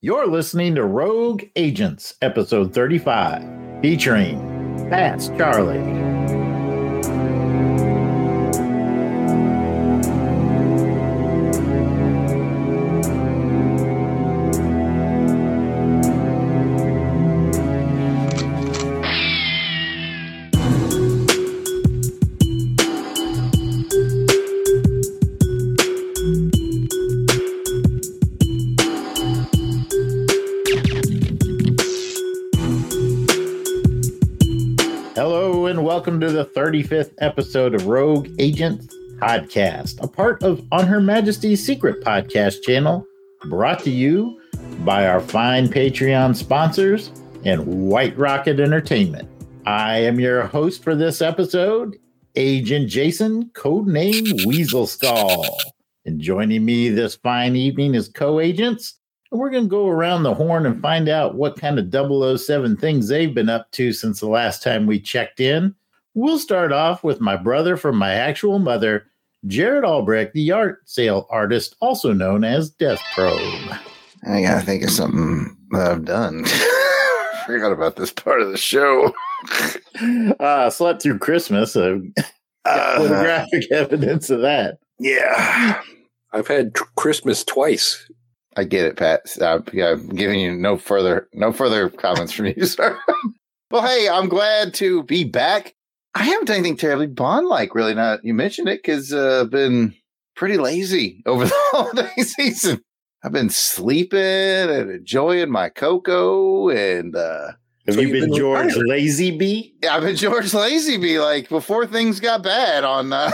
You're listening to Rogue Agents, episode 35, featuring Fast Charlie. 35th episode of Rogue Agents Podcast, a part of On Her Majesty's Secret podcast channel, brought to you by our fine Patreon sponsors and White Rocket Entertainment. I am your host for this episode, Agent Jason, codename Weasel Skull. And joining me this fine evening is co-agents and we're going to go around the horn and find out what kind of 007 things they've been up to since the last time we checked in. We'll start off with my brother from my actual mother, Jared Albrecht, the art sale artist, also known as Death Probe. I gotta think of something that I've done. Forgot about this part of the show. uh, slept through Christmas. Uh, Uh, photographic evidence of that. yeah, I've had tr- Christmas twice. I get it, Pat. Yeah, I'm giving you no further, no further comments from you, sir. well, hey, I'm glad to be back. I haven't done anything terribly Bond-like, really. Not you mentioned it because uh, I've been pretty lazy over the holiday season. I've been sleeping and enjoying my cocoa, and uh, Have So you been been George retired. Lazyby? I've been George Lazyby, like before things got bad on uh,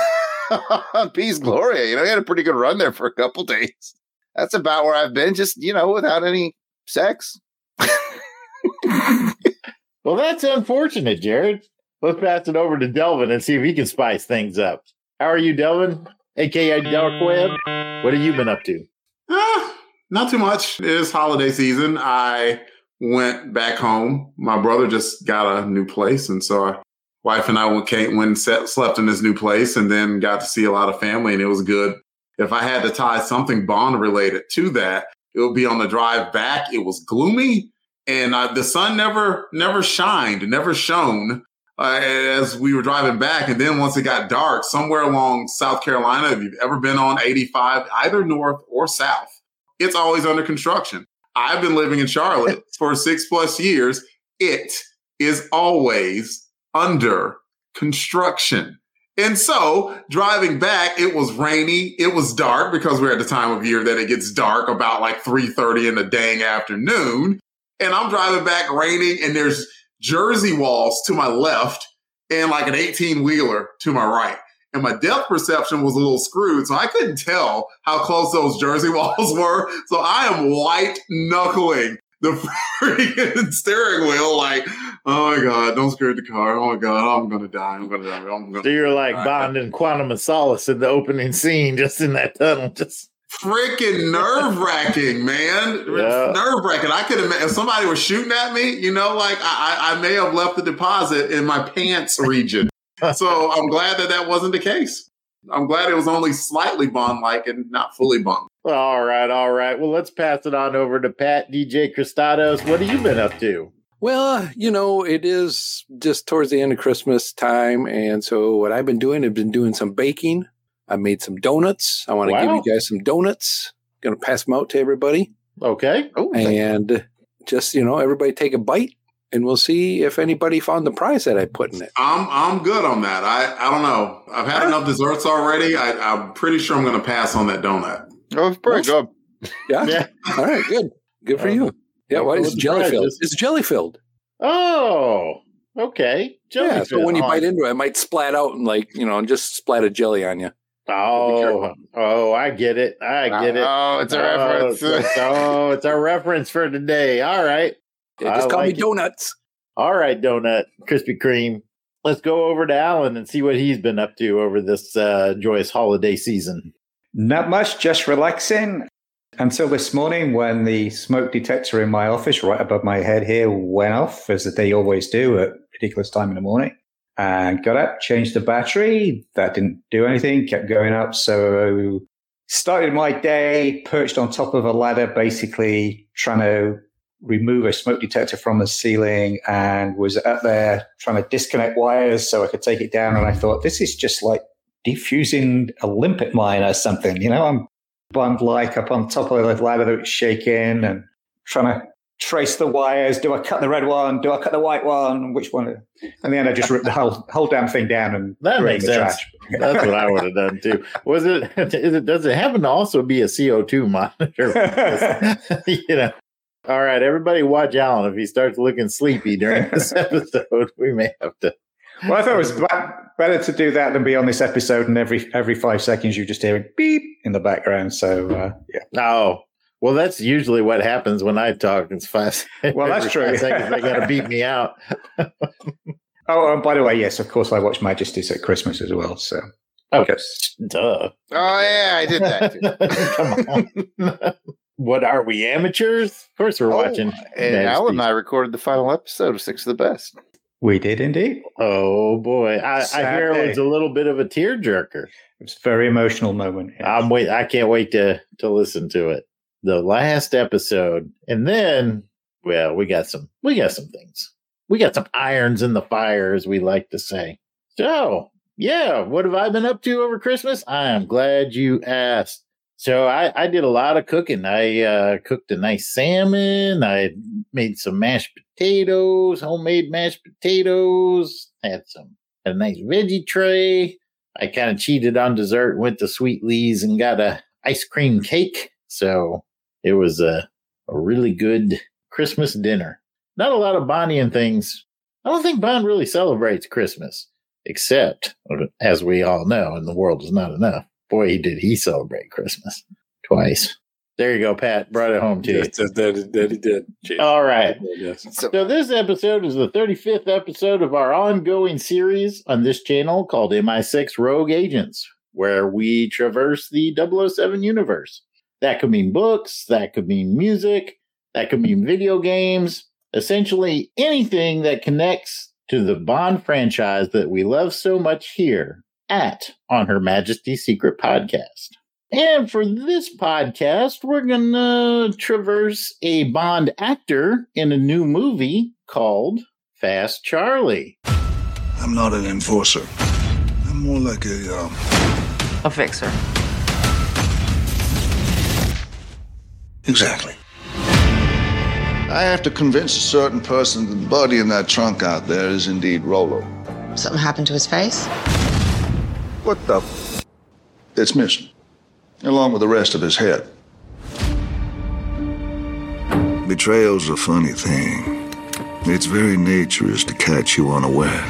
on Piz Gloria. You know, he had a pretty good run there for a couple days. That's about where I've been, just you know, without any sex. Well, that's unfortunate, Jared. Let's pass it over to Delvin and see if he can spice things up. How are you, Delvin? AKA Dark Web. What have you been up to? Ah, not too much. It is holiday season. I went back home. My brother just got a new place, and so our wife and I went, came, went slept in this new place, and then got to see a lot of family, and it was good. If I had to tie something Bond related to that, it would be on the drive back. It was gloomy, and uh, the sun never never shined, never shone. Uh, as we were driving back, and then once it got dark, somewhere along South Carolina, if you've ever been on 85, either north or south, it's always under construction. I've been living in Charlotte for six plus years. It is always under construction. And so driving back, it was rainy. It was dark because we're at the time of year that it gets dark about like 3.30 in the dang afternoon. And I'm driving back raining and there's Jersey walls to my left and like an 18 wheeler to my right. And my depth perception was a little screwed, so I couldn't tell how close those Jersey walls were. So I am white knuckling the freaking steering wheel, like, oh my god, don't screw the car. Oh my god, I'm gonna die. I'm gonna die. I'm gonna you're like Right. Bond and Quantum of Solace in the opening scene, just in that tunnel. Just freaking nerve wracking, man. Yeah. Nerve wracking. I could imagine if somebody was shooting at me, you know, like I, I I may have left the deposit in my pants region. so I'm glad that that wasn't the case. I'm glad it was only slightly bond like and not fully bond. all right, all right. Well, let's pass it on over to Pat DJ Christados. What have you been up to? Well, uh, you know, it is just towards the end of Christmas time. And so what I've been doing, I've been doing some baking. I made some donuts. I want to Wow. give you guys some donuts. Going to pass them out to everybody. Okay. Oh, And just, you know, everybody take a bite and we'll see if anybody found the prize that I put in it. I'm I'm good on that. I I don't know. I've had enough desserts already. I, I'm pretty sure I'm going to pass on that donut. oh, it's pretty good. Yeah. Yeah. All right. Good. Good for you. Yeah. What Well, is jelly filled? It's jelly filled. Oh, okay. Jelly Yeah. So when you Oh. bite into it, it might splat out and like, you know, just splat a jelly on you. Oh, oh, I get it. I get it. Oh, it's a reference. Oh, it's, oh, it's a reference for today. All right. Yeah, just I call like me it. donuts. All right, Donut, Krispy Kreme. Let's go over to Alan and see what he's been up to over this uh, joyous holiday season. Not much, just relaxing. Until this morning, when the smoke detector in my office, right above my head here, went off, as they always do at ridiculous time in the morning. And got up, changed the battery. That didn't do anything, kept going up. So started my day perched on top of a ladder, basically trying to remove a smoke detector from the ceiling and was up there trying to disconnect wires so I could take it down. And I thought, this is just like defusing a limpet mine or something. You know, I'm bummed like up on top of the ladder that was shaking and trying to trace the wires. Do I cut the red one? Do I cut the white one? Which one? And then I just ripped the whole whole damn thing down and That in makes the sense. trash. That's what I would have done too. Was it? Is it? Does it happen to also be a CO two monitor? you know. All right, everybody, watch Alan. If he starts looking sleepy during this episode, we may have to. Well, I thought it was better to do that than be on this episode and every every five seconds you just hearing beep in the background. So uh, yeah, Oh, well, that's usually what happens when I talk. It's fast. Well, that's true. five Seconds, they got to beat me out. Oh, and by the way, yes, of course, I watch Majesties at Christmas as well. So Oh, Yes. duh. Oh yeah, I did that. Too. Come on. what are we amateurs? Of course, we're oh, watching. Oh, and Alan and I recorded the final episode of Six of the Best. we did indeed. Oh boy, I, I hear it was a little bit of a tearjerker. It was a very emotional moment. yes. I'm wait. I can't wait to to listen to it. The last episode, and then, well, we got some. We got some things. We got some irons in the fire, as we like to say. So, yeah, what have I been up to over Christmas? I am glad you asked. So I, I did a lot of cooking. I uh, cooked a nice salmon. I made some mashed potatoes, homemade mashed potatoes. Had some had a nice veggie tray. I kind of cheated on dessert, went to Sweet Lee's and got a ice cream cake. So it was a, a really good Christmas dinner. Not a lot of Bonnie and things. I don't think Bond really celebrates Christmas, except, as we all know, and the world is not enough. Boy, did he celebrate Christmas twice. There you go, Pat. Brought it home to you. Yes, that, that, that he did. Jason. All right. Yes. So, So this episode is the 35th episode of our ongoing series on this channel called MI6 Rogue Agents, where we traverse the 007 universe. That could mean books, that could mean music, that could mean video games, essentially anything that connects to the Bond franchise that we love so much here at On Her Majesty's Secret Podcast. And for this podcast, we're going to traverse a Bond actor in a new movie called Fast Charlie. I'm not an enforcer. I'm more like a, um, A fixer. Exactly. I have to convince a certain person that the body in that trunk out there is indeed Rolo. Something happened to his face? What the? F- it's missing, along with the rest of his head. Betrayal's a funny thing. Its very nature is to catch you unaware.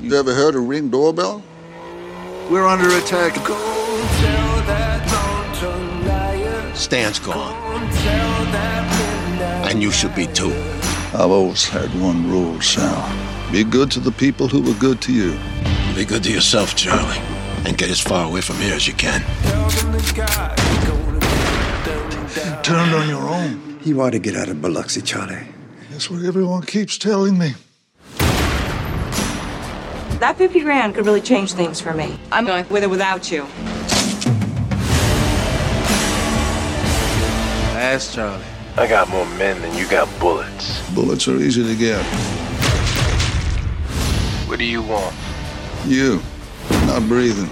You ever heard a ring doorbell? We're under attack. Stan's gone. And you should be too. I've always had one rule, Sal. Be good to the people who were good to you. Be good to yourself, Charlie. And get as far away from here as you can. Turned on your own. You ought to get out of Biloxi, Charlie. That's what everyone keeps telling me. That 50 grand could really change things for me. I'm going with or without you. Ask Charlie. I got more men than you got bullets. Bullets are easy to get. What do you want? You, not breathing.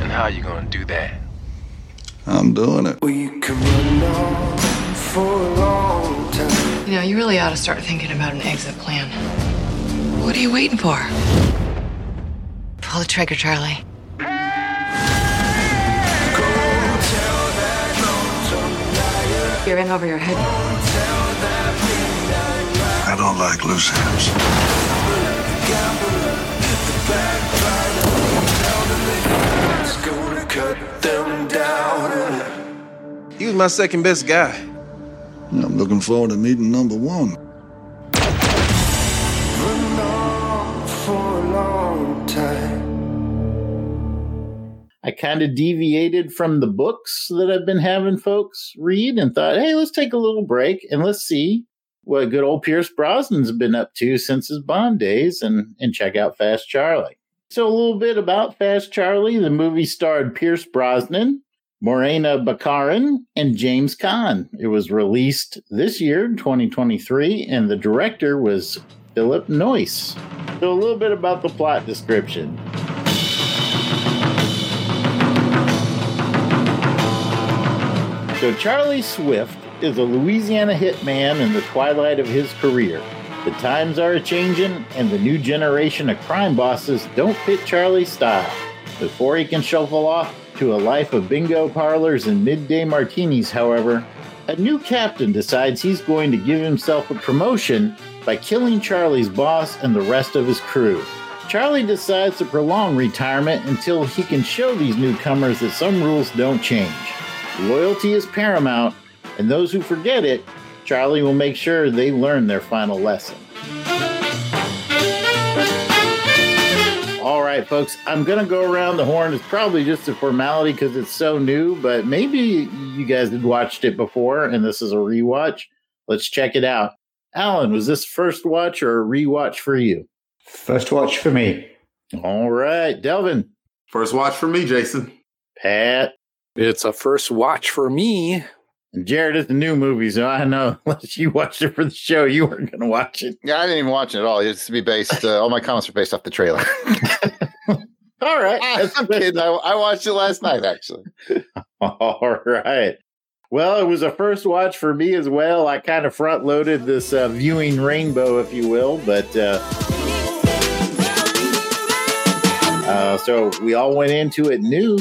And how are you gonna do that? I'm doing it. We can run on for a long time. You know, you really ought to start thinking about an exit plan. What are you waiting for? Pull the trigger, Charlie. You're in over your head. I don't like loose ends. He was my second best guy. I'm looking forward to meeting number one. I kind of deviated from the books that I've been having folks read and thought, hey, let's take a little break and let's see what good old Pierce Brosnan's been up to since his Bond days and, and check out Fast Charlie. So, a little bit about Fast Charlie. The movie starred Pierce Brosnan, Morena Baccarin, and James Caan. It was released this year, 2023, and the director was Philip Noyce. So, a little bit about the plot description. So, Charlie Swift is a Louisiana hitman in the twilight of his career. The times are a changing, and the new generation of crime bosses don't fit Charlie's style. Before he can shuffle off to a life of bingo parlors and midday martinis, however, a new captain decides he's going to give himself a promotion by killing Charlie's boss and the rest of his crew. Charlie decides to prolong retirement until he can show these newcomers that some rules don't change. Loyalty is paramount, and those who forget it, Charlie will make sure they learn their final lesson. All right, folks, I'm going to go around the horn. It's probably just a formality because it's so new, but maybe you guys had watched it before and this is a rewatch. Let's check it out. Alan, was this first watch or a rewatch for you? First watch for me. All right, Delvin. First watch for me, Jason. Pat. It's a first watch for me. Jared, it's a new movie, so I know unless you watched it for the show, you weren't going to watch it. Yeah, I didn't even watch it at all. It's to be based. Uh, all my comments are based off the trailer. all right, I'm kidding. I, I watched it last night, actually. All right. Well, it was a first watch for me as well. I kind of front loaded this uh, viewing rainbow, if you will, but uh, uh, so we all went into it new.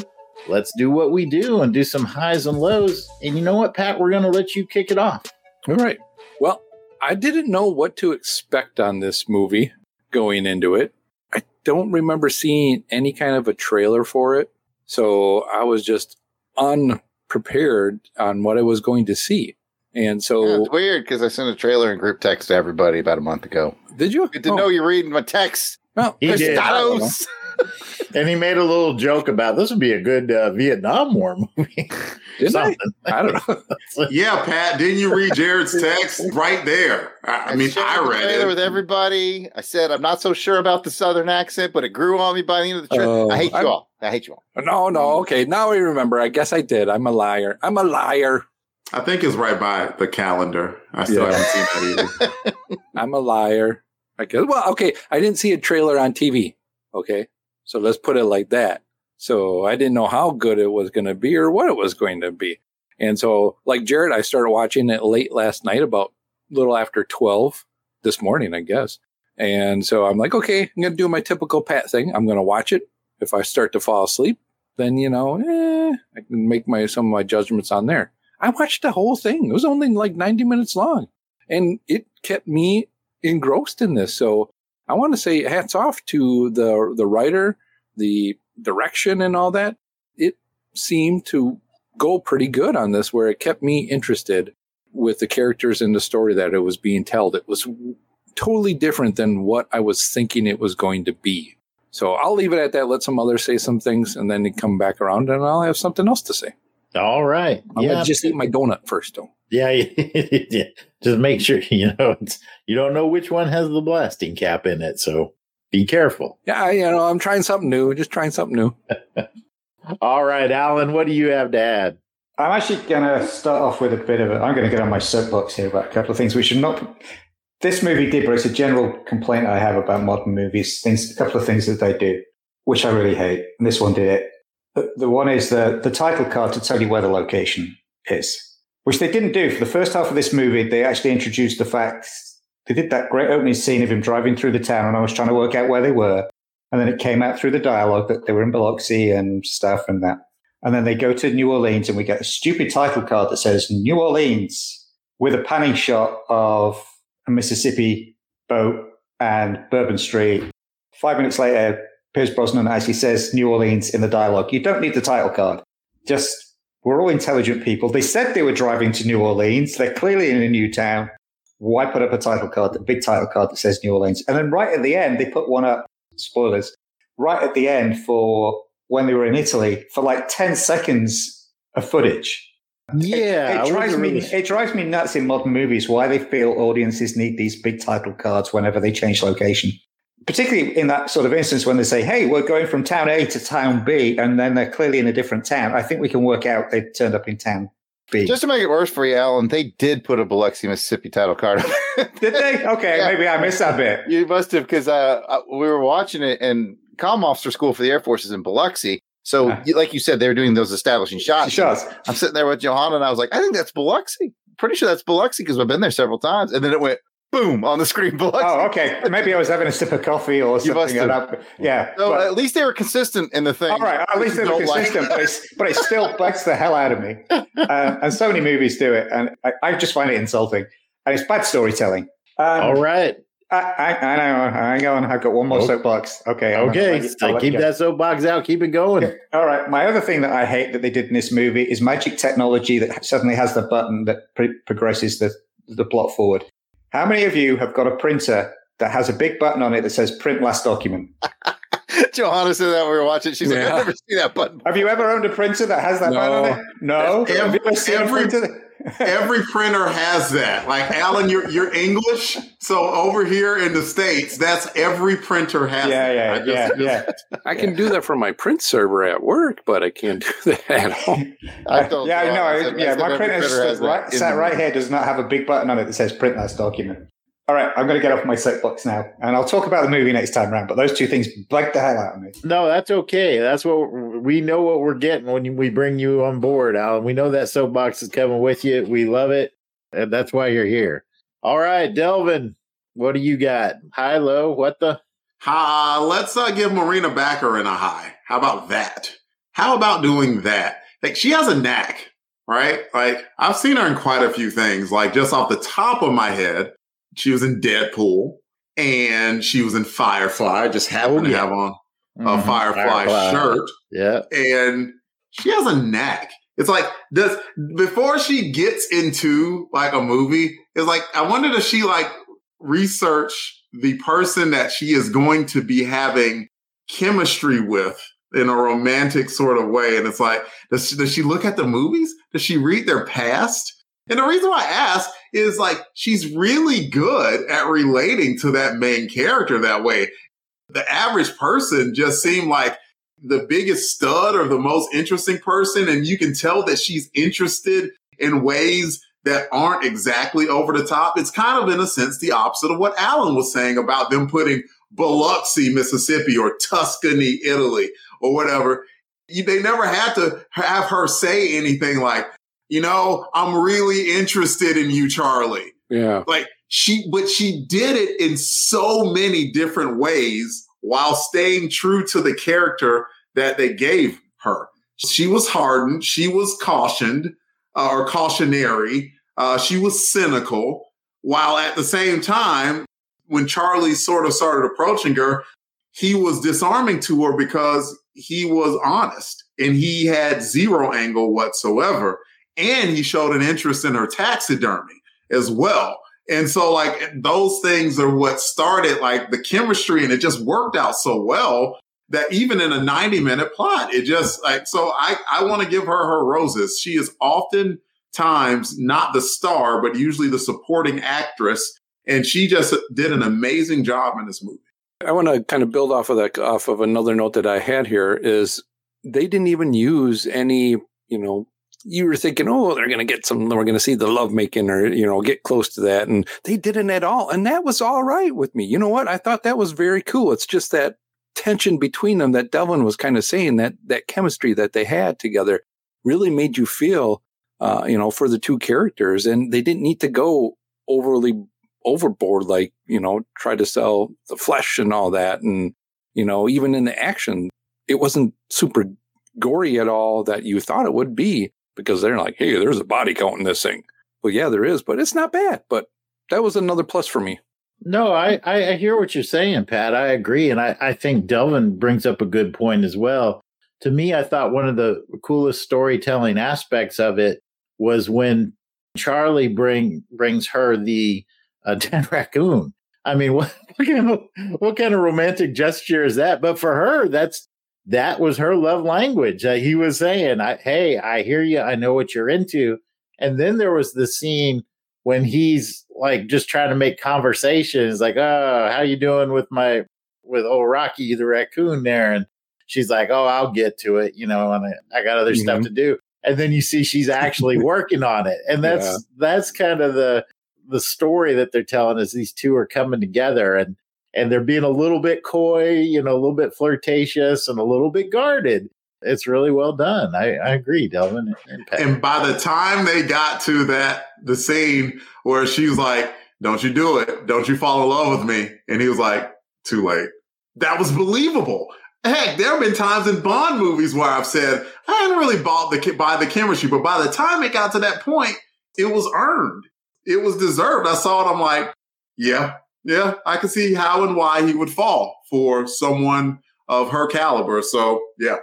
Let's do what we do and do some highs and lows. And you know what, Pat? We're going to let you kick it off. All right. Well, I didn't know what to expect on this movie going into it. I don't remember seeing any kind of a trailer for it. So I was just unprepared on what I was going to see. And so Yeah, it's weird because I sent a trailer in group text to everybody about a month ago. did you? Good to Oh, know you're reading my text. well, He did. Christados. And he made a little joke about this would be a good uh, Vietnam War movie. Didn't I? Something. I don't know. Yeah, Pat, didn't you read Jared's text right there? I, I mean, shared I read it. with everybody. I said I'm not so sure about the southern accent, but it grew on me by the end of the trip. Oh, I hate you I'm- all. I hate you all. No, no. Okay. Now I remember. I guess I did. I'm a liar. I'm a liar. I think it's right by the calendar. I still Yeah. haven't seen that either. I'm a liar. I guess. Well, okay. I didn't see a trailer on TV. Okay. So let's put it like that. So I didn't know how good it was going to be or what it was going to be. And so, like Jared, I started watching it late last night, about little after 12 this morning, I guess. And so I'm like, okay, I'm going to do my typical Pat thing. I'm going to watch it. If I start to fall asleep, then, you know, eh, I can make my, some of my judgments on there. I watched the whole thing. It was only like 90 minutes long and it kept me engrossed in this. So I want to say hats off to the the writer, the direction, and all that. It seemed to go pretty good on this, where it kept me interested with the characters and the story that it was being told. It was totally different than what I was thinking it was going to be. So I'll leave it at that. Let some others say some things, and then come back around, and I'll have something else to say. All right. I'm yeah. gonna just eat my donut first, though. yeah, yeah. Just make sure you know it's, you don't know which one has the blasting cap in it, so be careful. Yeah, you know, I'm trying something new. Just trying something new. All right, Alan, what do you have to add? I'm actually going to start off with a bit of a. I'm going to get on my soapbox here about a couple of things which should not. This movie did, but it's a general complaint I have about modern movies. Things, a couple of things that they do, which I really hate. And this one did it. The, one is the the title card to tell you where the location is, which they didn't do for the first half of this movie. They actually introduced the fact they did that great opening scene of him driving through the town, and I was trying to work out where they were. And then it came out through the dialogue that they were in Biloxi and stuff and that. And then they go to New Orleans and we get a stupid title card that says New Orleans with a panning shot of a Mississippi boat and Bourbon Street. Five minutes later, Pierce Brosnan actually says New Orleans in the dialogue. You don't need the title card. Just, we're all intelligent people. They said they were driving to New Orleans. They're clearly in a new town. Why put up a title card, the big title card that says New Orleans? And then right at the end, they put one up, spoilers, right at the end for when they were in Italy for like 10 seconds of footage. Yeah, I It, drives me it drives me nuts in modern movies why they feel audiences need these big title cards whenever they change location. Particularly in that sort of instance when they say, "Hey, we're going from town A to town B," and then they're clearly in a different town. I think we can work out they turned up in town B. Just to make it worse for you, Alan, they did put a Biloxi, Mississippi title card. did they? Okay, yeah. maybe I missed that bit. You must have because uh, uh, we were watching it, and comm officer school for the Air Force is in Biloxi. So, uh, like you said, they were doing those establishing shots. Shots. I'm sitting there with Johanna, and I was like, I think that's Biloxi. Pretty sure that's Biloxi because I've been there several times. And then it went boom on the screen. Biloxi. Oh, okay. Maybe I was having a sip of coffee or something. yeah. So but, at least they were consistent in the thing. All right. At least they were consistent, like. but, it's, but it still bugs the hell out of me. Uh, and so many movies do it, and I, I, just find it insulting. And it's bad storytelling. Um, All right. I, I, I know. Hang on. I've got one more soapbox. Okay. Okay. So keep that soapbox out. Keep it going. Okay. All right. My other thing that I hate that they did in this movie is magic technology that suddenly has the button that pre- progresses the, the plot forward. How many of you have got a printer that has a big button on it that says print last document? Johanna said that we were watching. She's yeah. like, I've never seen that button. Have you ever owned a printer that has that no. button on it? No. Every, every, every printer has that. Like Alan, you're you're English, so over here in the states, that's every printer has. Yeah, yeah, just, yeah, yeah. I can do that from my print server at work, but I can't do that at home. I don't yeah, no, yeah. My printer, printer right, sat right here does not have a big button on it that says "print last document." All right, I'm going to get off my soapbox now, and I'll talk about the movie next time around. But those two things bug the hell out of me. No, that's okay. That's what we know. What we're getting when we bring you on board, Alan. We know that soapbox is coming with you. We love it, and that's why you're here. All right, Delvin, what do you got? High, low, what the? Uh, let's uh, give Morena Baccarin a high. How about that? How about doing that? Like she has a knack, right? Like I've seen her in quite a few things. Like just off the top of my head, she was in Deadpool and she was in Firefly. Just happened oh, yeah. to have on a mm-hmm. Firefly, Firefly, shirt. Yeah. And she has a knack. It's like does before she gets into like a movie, it's like I wonder does she like research the person that she is going to be having chemistry with in a romantic sort of way. And it's like, does she, does she look at the movies? Does she read their past? And the reason why I ask is like she's really good at relating to that main character that way. The average person just seemed like the biggest stud or the most interesting person. And you can tell that she's interested in ways that aren't exactly over the top. It's kind of in a sense the opposite of what Alan was saying about them putting Biloxi, Mississippi or Tuscany, Italy or whatever. They never had to have her say anything like, you know, I'm really interested in you, Charlie. Yeah. Like she, but she did it in so many different ways while staying true to the character that they gave her. She was hardened. She was cautioned uh, or cautionary. Uh, she was cynical while at the same time, when Charlie sort of started approaching her, he was disarming to her because he was honest and he had zero angle whatsoever and he showed an interest in her taxidermy as well. And so like those things are what started like the chemistry and it just worked out so well that even in a 90 minute plot, it just like, so I, I want to give her her roses. She is often times not the star, but usually the supporting actress. And she just did an amazing job in this movie. I want to kind of build off of that, off of another note that I had here is they didn't even use any, you know, you were thinking, oh, they're going to get some, we're going to see the love making or, you know, get close to that. And they didn't at all. And that was all right with me. You know what? I thought that was very cool. It's just that tension between them that Delvin was kind of saying that that chemistry that they had together really made you feel, uh, you know, for the two characters. And they didn't need to go overly overboard, like, you know, try to sell the flesh and all that. And, you know, even in the action, it wasn't super gory at all that you thought it would be because they're like, hey, there's a body count in this thing. Well, yeah, there is, but it's not bad. But that was another plus for me. No, I, I hear what you're saying, Pat. I agree. And I, I think Delvin brings up a good point as well. To me, I thought one of the coolest storytelling aspects of it was when Charlie bring brings her the uh, dead raccoon. I mean, what, what, kind of, what kind of romantic gesture is that? But for her, that's that was her love language. Uh, he was saying, I, "Hey, I hear you. I know what you're into." And then there was the scene when he's like just trying to make conversations, like, "Oh, how you doing with my with old Rocky the raccoon there, and she's like, "Oh, I'll get to it," you know, and I, I got other mm-hmm. stuff to do. And then you see she's actually working on it, and that's yeah. that's kind of the the story that they're telling is these two are coming together and and they're being a little bit coy, you know, a little bit flirtatious and a little bit guarded. It's really well done. I, I agree, Delvin. And, and by the time they got to that the scene where she's like, "Don't you do it? Don't you fall in love with me?" and he was like, "Too late." That was believable. Heck, there have been times in Bond movies where I've said I hadn't really bought the by the chemistry, but by the time it got to that point, it was earned. It was deserved. I saw it. I'm like, yeah, yeah, I can see how and why he would fall for someone of her caliber. So, yeah,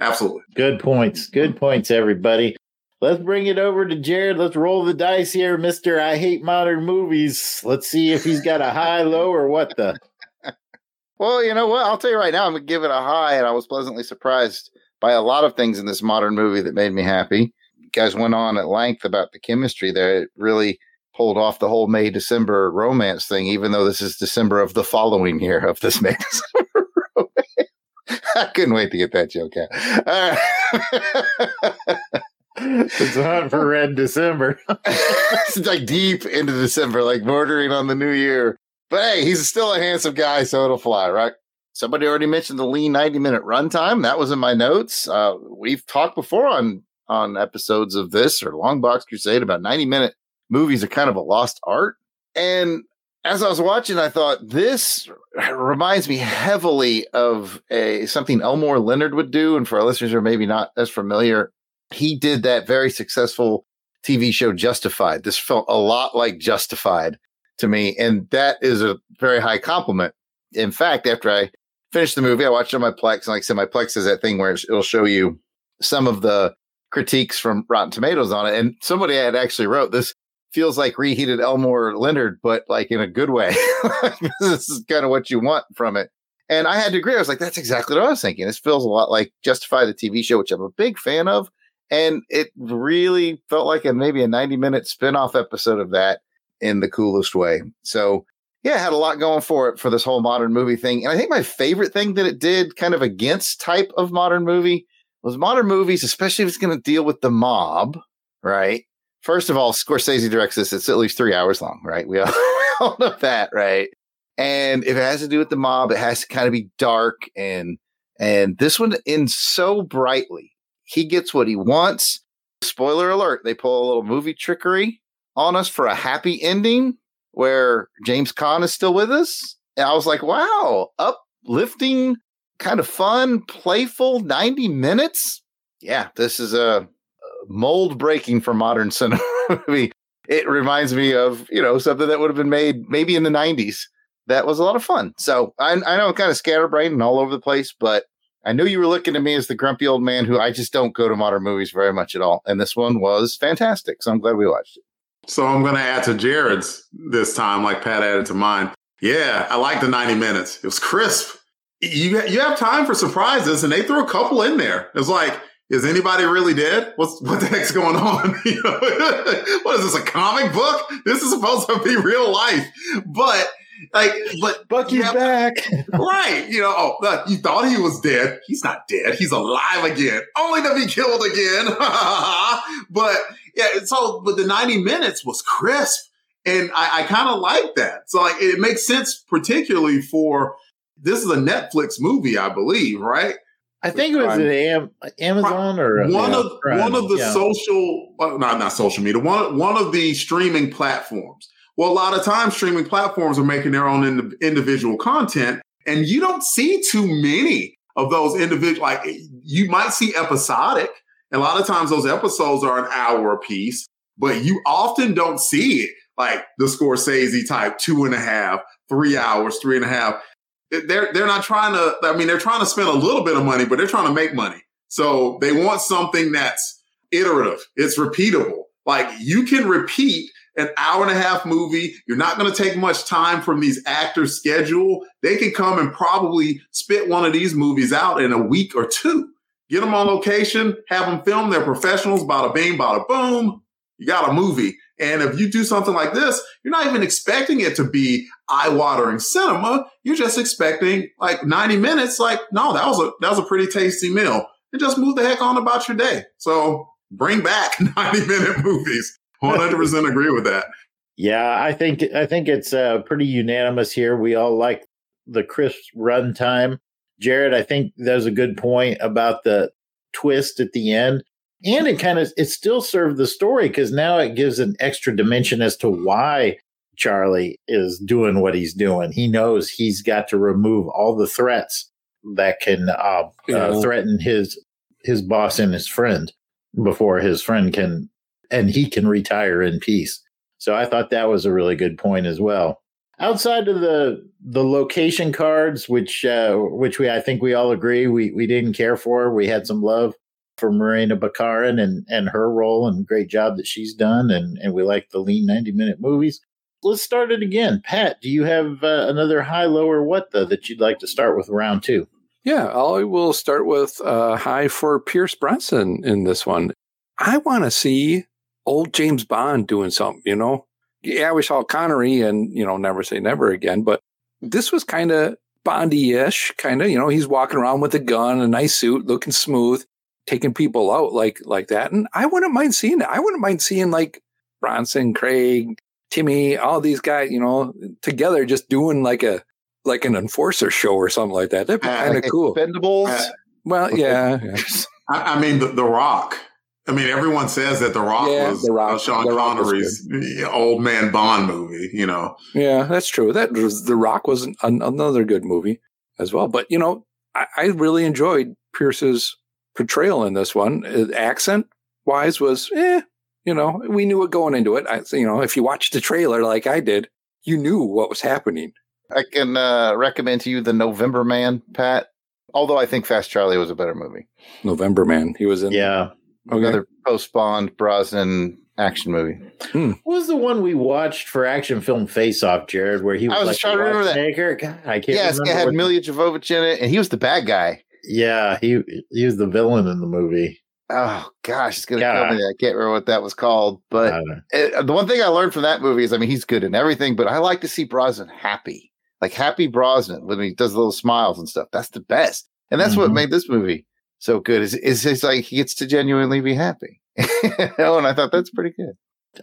absolutely. Good points. Good points, everybody. Let's bring it over to Jared. Let's roll the dice here, Mister. I hate modern movies. Let's see if he's got a high, low, or what the. well, you know what? I'll tell you right now. I'm gonna give it a high, and I was pleasantly surprised by a lot of things in this modern movie that made me happy. You guys went on at length about the chemistry there. It really pulled off the whole May December romance thing, even though this is December of the following year of this May December romance. I couldn't wait to get that joke out. it's hot for red December. it's like deep into December, like bordering on the new year. But hey, he's still a handsome guy, so it'll fly, right? Somebody already mentioned the lean 90 minute runtime. That was in my notes. Uh, we've talked before on on episodes of this or Longbox Crusade about 90 minute movies are kind of a lost art. And as I was watching, I thought this reminds me heavily of a something Elmore Leonard would do. And for our listeners who are maybe not as familiar, he did that very successful TV show Justified. This felt a lot like Justified to me, and that is a very high compliment. In fact, after I finished the movie, I watched it on my Plex, and like I said, my Plex is that thing where it'll show you some of the critiques from Rotten Tomatoes on it. And somebody had actually wrote this feels like reheated Elmore Leonard, but like in a good way. this is kind of what you want from it. And I had to agree. I was like, that's exactly what I was thinking. This feels a lot like Justified the TV show, which I'm a big fan of. And it really felt like a maybe a 90 minute spin-off episode of that in the coolest way. So yeah, it had a lot going for it for this whole modern movie thing. And I think my favorite thing that it did kind of against type of modern movie was modern movies, especially if it's going to deal with the mob, right? First of all, Scorsese directs this. It's at least three hours long, right? We all, we all know that, right? And if it has to do with the mob, it has to kind of be dark and and this one ends so brightly. He gets what he wants. Spoiler alert, they pull a little movie trickery on us for a happy ending where James Caan is still with us. And I was like, wow, uplifting, kind of fun, playful 90 minutes. Yeah, this is a mold breaking for modern cinema. it reminds me of you know something that would have been made maybe in the 90s that was a lot of fun. So i, I know i'm kind of scatterbrained and all over the place but i knew you were looking at me as the grumpy old man who i just don't go to modern movies very much at all and this one was fantastic so i'm glad we watched it. So i'm going to add to jared's this time like pat added to mine. Yeah i like the 90 minutes. It was crisp. You, you have time for surprises and they threw a couple in there. It was like is anybody really dead? What's what the heck's going on? you know, what is this a comic book? This is supposed to be real life, but like, but Bucky's yeah, back, right? You know, oh, you thought he was dead. He's not dead. He's alive again, only to be killed again. but yeah, so but the ninety minutes was crisp, and I, I kind of like that. So like, it makes sense, particularly for this is a Netflix movie, I believe, right? I think it was an Am- Amazon or one of one of the yeah. social, well, not not social media, one one of the streaming platforms. Well, a lot of times streaming platforms are making their own ind- individual content, and you don't see too many of those individual. Like eh, you might see episodic. And A lot of times those episodes are an hour a piece, but you often don't see it like the Scorsese type two and a half, three hours, three and a half they're they're not trying to. I mean, they're trying to spend a little bit of money, but they're trying to make money. So they want something that's iterative. It's repeatable. Like you can repeat an hour and a half movie. You're not going to take much time from these actors' schedule. They can come and probably spit one of these movies out in a week or two. Get them on location, have them film. They're professionals. Bada bing, bada boom. You got a movie. And if you do something like this, you're not even expecting it to be eye-watering cinema. You're just expecting like 90 minutes. Like, no, that was a that was a pretty tasty meal. And just move the heck on about your day. So bring back 90 minute movies. 100% agree with that. Yeah, I think I think it's uh, pretty unanimous here. We all like the crisp runtime. Jared, I think there's a good point about the twist at the end, and it kind of it still served the story because now it gives an extra dimension as to why Charlie is doing what he's doing. He knows he's got to remove all the threats that can uh, Yeah. uh, threaten his his boss and his friend before his friend can and he can retire in peace. So I thought that was a really good point as well. Outside of the the location cards, which uh, which we I think we all agree we we didn't care for. We had some love for Morena Baccarin and and her role and great job that she's done, and and we like the lean ninety minute movies. Let's start it again. Pat, do you have uh, another high, low, or what the that you'd like to start with round two? Yeah, I will start with uh, high for Pierce Brosnan in this one. I want to see old James Bond doing something, you know? Yeah, we saw Connery and, you know, never say never again, but this was kind of Bondy ish, kind of, you know, he's walking around with a gun, a nice suit, looking smooth, taking people out like like that. And I wouldn't mind seeing that. I wouldn't mind seeing like Brosnan, Craig, Timmy, all these guys, you know, together just doing like a like an enforcer show or something like that. That'd be Uh, kind of cool. Expendables. Uh, Well, yeah, yeah. I, I mean, the, the Rock. I mean, everyone says that The Rock Yeah, was The Rock- uh, Sean The Rock was Connery's old man Bond movie. You know, Yeah, that's true. That was, The Rock was an, another good movie as well. But you know, I, I really enjoyed Pierce's portrayal in this one. Uh, accent wise was, eh, you know, we knew it going into it. I, you know, if you watched the trailer like I did, you knew what was happening. I can uh, recommend to you the November Man, Pat. Although I think Fast Charlie was a better movie. November Man, he was in. Yeah, Okay. Another post Bond Brosnan action movie. what was the one we watched for action film Face Off, Jared, where he was, I was like trying to remember that. watchmaker? God, I can't. Yes, remember it had what- Milla Jovovich in it, and he was the bad guy. Yeah, he he was the villain in the movie. Oh gosh, it's gonna God. kill me. I can't remember what that was called, but it, the one thing I learned from that movie is, I mean, he's good in everything, but I like to see Brosnan happy, like happy Brosnan when he does little smiles and stuff. That's the best, and that's what Mhm. made this movie so good. Is is it's like he gets to genuinely be happy, know? And I thought that's pretty good.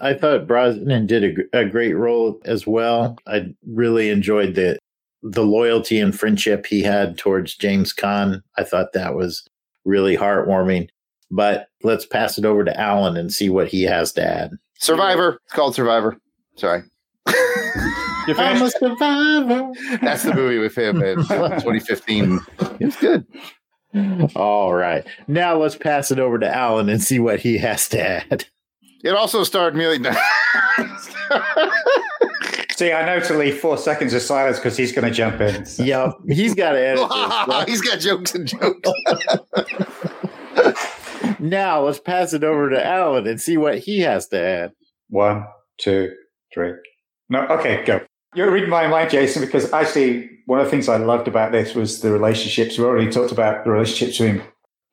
I thought Brosnan did a, a great role as well. I really enjoyed the the loyalty and friendship he had towards James Caan. I thought that was really heartwarming. But let's pass it over to Alan and see what he has to add. Survivor. It's called Survivor. Sorry. You I'm a survivor. That's the movie with him in 2015. It was good. All right. Now let's pass it over to Alan and see what he has to add. It also starred Millie. See, I know to leave four seconds of silence because he's going to jump in. So. Yep. He's got to edit this. He's got jokes and jokes. Now let's pass it over to Alan and see what he has to add. One, two, three. No, okay, go. You're reading my mind, Jason, because actually, one of the things I loved about this was the relationships. We already talked about the relationships between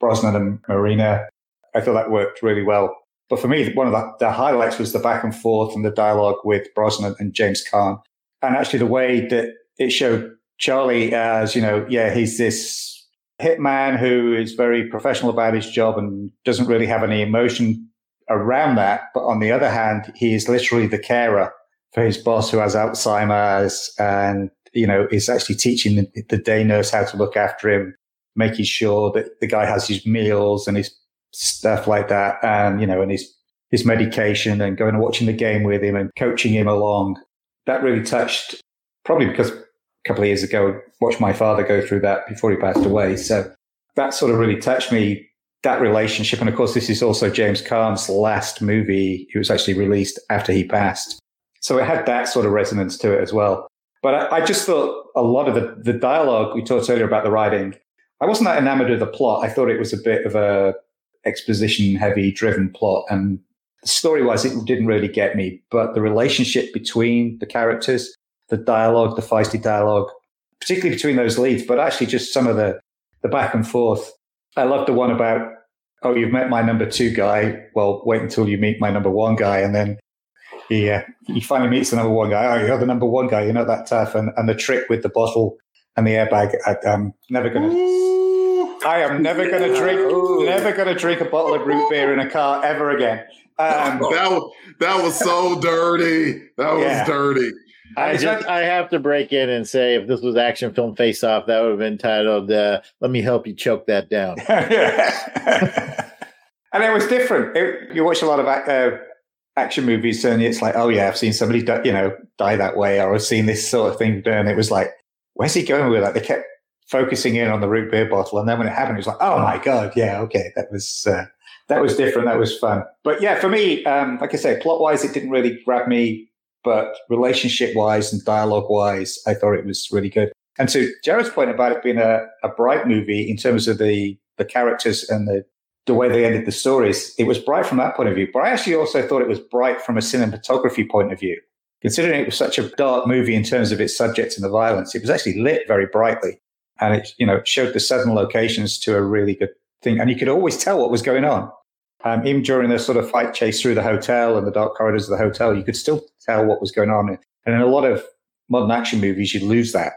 Brosnan and Morena. I thought that worked really well. But for me, one of the, the highlights was the back and forth and the dialogue with Brosnan and James Caan. And actually, the way that it showed Charlie as, you know, yeah, he's this hitman who is very professional about his job and doesn't really have any emotion around that. But on the other hand, he is literally the carer for his boss who has Alzheimer's and, you know, is actually teaching the, the day nurse how to look after him, making sure that the guy has his meals and his stuff like that. And, you know, and his, his medication and going and watching the game with him and coaching him along. That really touched probably because a couple of years ago, I watched my father go through that before he passed away. So that sort of really touched me that relationship. And of course, this is also James Caan's last movie. It was actually released after he passed. So it had that sort of resonance to it as well. But I, I just thought a lot of the, the dialogue we talked earlier about the writing, I wasn't that enamored of the plot. I thought it was a bit of a exposition heavy driven plot. And story wise, it didn't really get me. But the relationship between the characters, the dialogue, the feisty dialogue, particularly between those leads, but actually just some of the, the back and forth. I love the one about, oh, you've met my number two guy. Well, wait until you meet my number one guy. And then he uh, he finally meets the number one guy. Oh, you're the number one guy. You're not that tough. And and the trick with the bottle and the airbag, I, am never gonna. I am never gonna drink. Never gonna drink a bottle of root beer in a car ever again. Um, that was that was so dirty. That was Yeah. dirty. I just I have to break in and say if this was action film face off, that would have been titled uh, "Let me help you choke that down." and it was different. It, you watch a lot of uh, action movies, and it's like, oh yeah, I've seen somebody, die, you know, die that way, or I've seen this sort of thing done. It was like, where's he going with that? They kept focusing in on the root beer bottle, and then when it happened, it was like, oh my god, yeah, okay, that was uh, that was different. That was fun. But yeah, for me, um, like I say, plot wise, it didn't really grab me, but relationship wise and dialogue wise, I thought it was really good. And to Jared's point about it being a, a bright movie in terms of the the characters and the the way they ended the stories, it was bright from that point of view. But I actually also thought it was bright from a cinematography point of view. Considering it was such a dark movie in terms of its subject and the violence, it was actually lit very brightly. And it, you know, showed the seven locations to a really good thing. And you could always tell what was going on. Um, even during the sort of fight chase through the hotel and the dark corridors of the hotel, you could still tell what was going on. And in a lot of modern action movies, you lose that.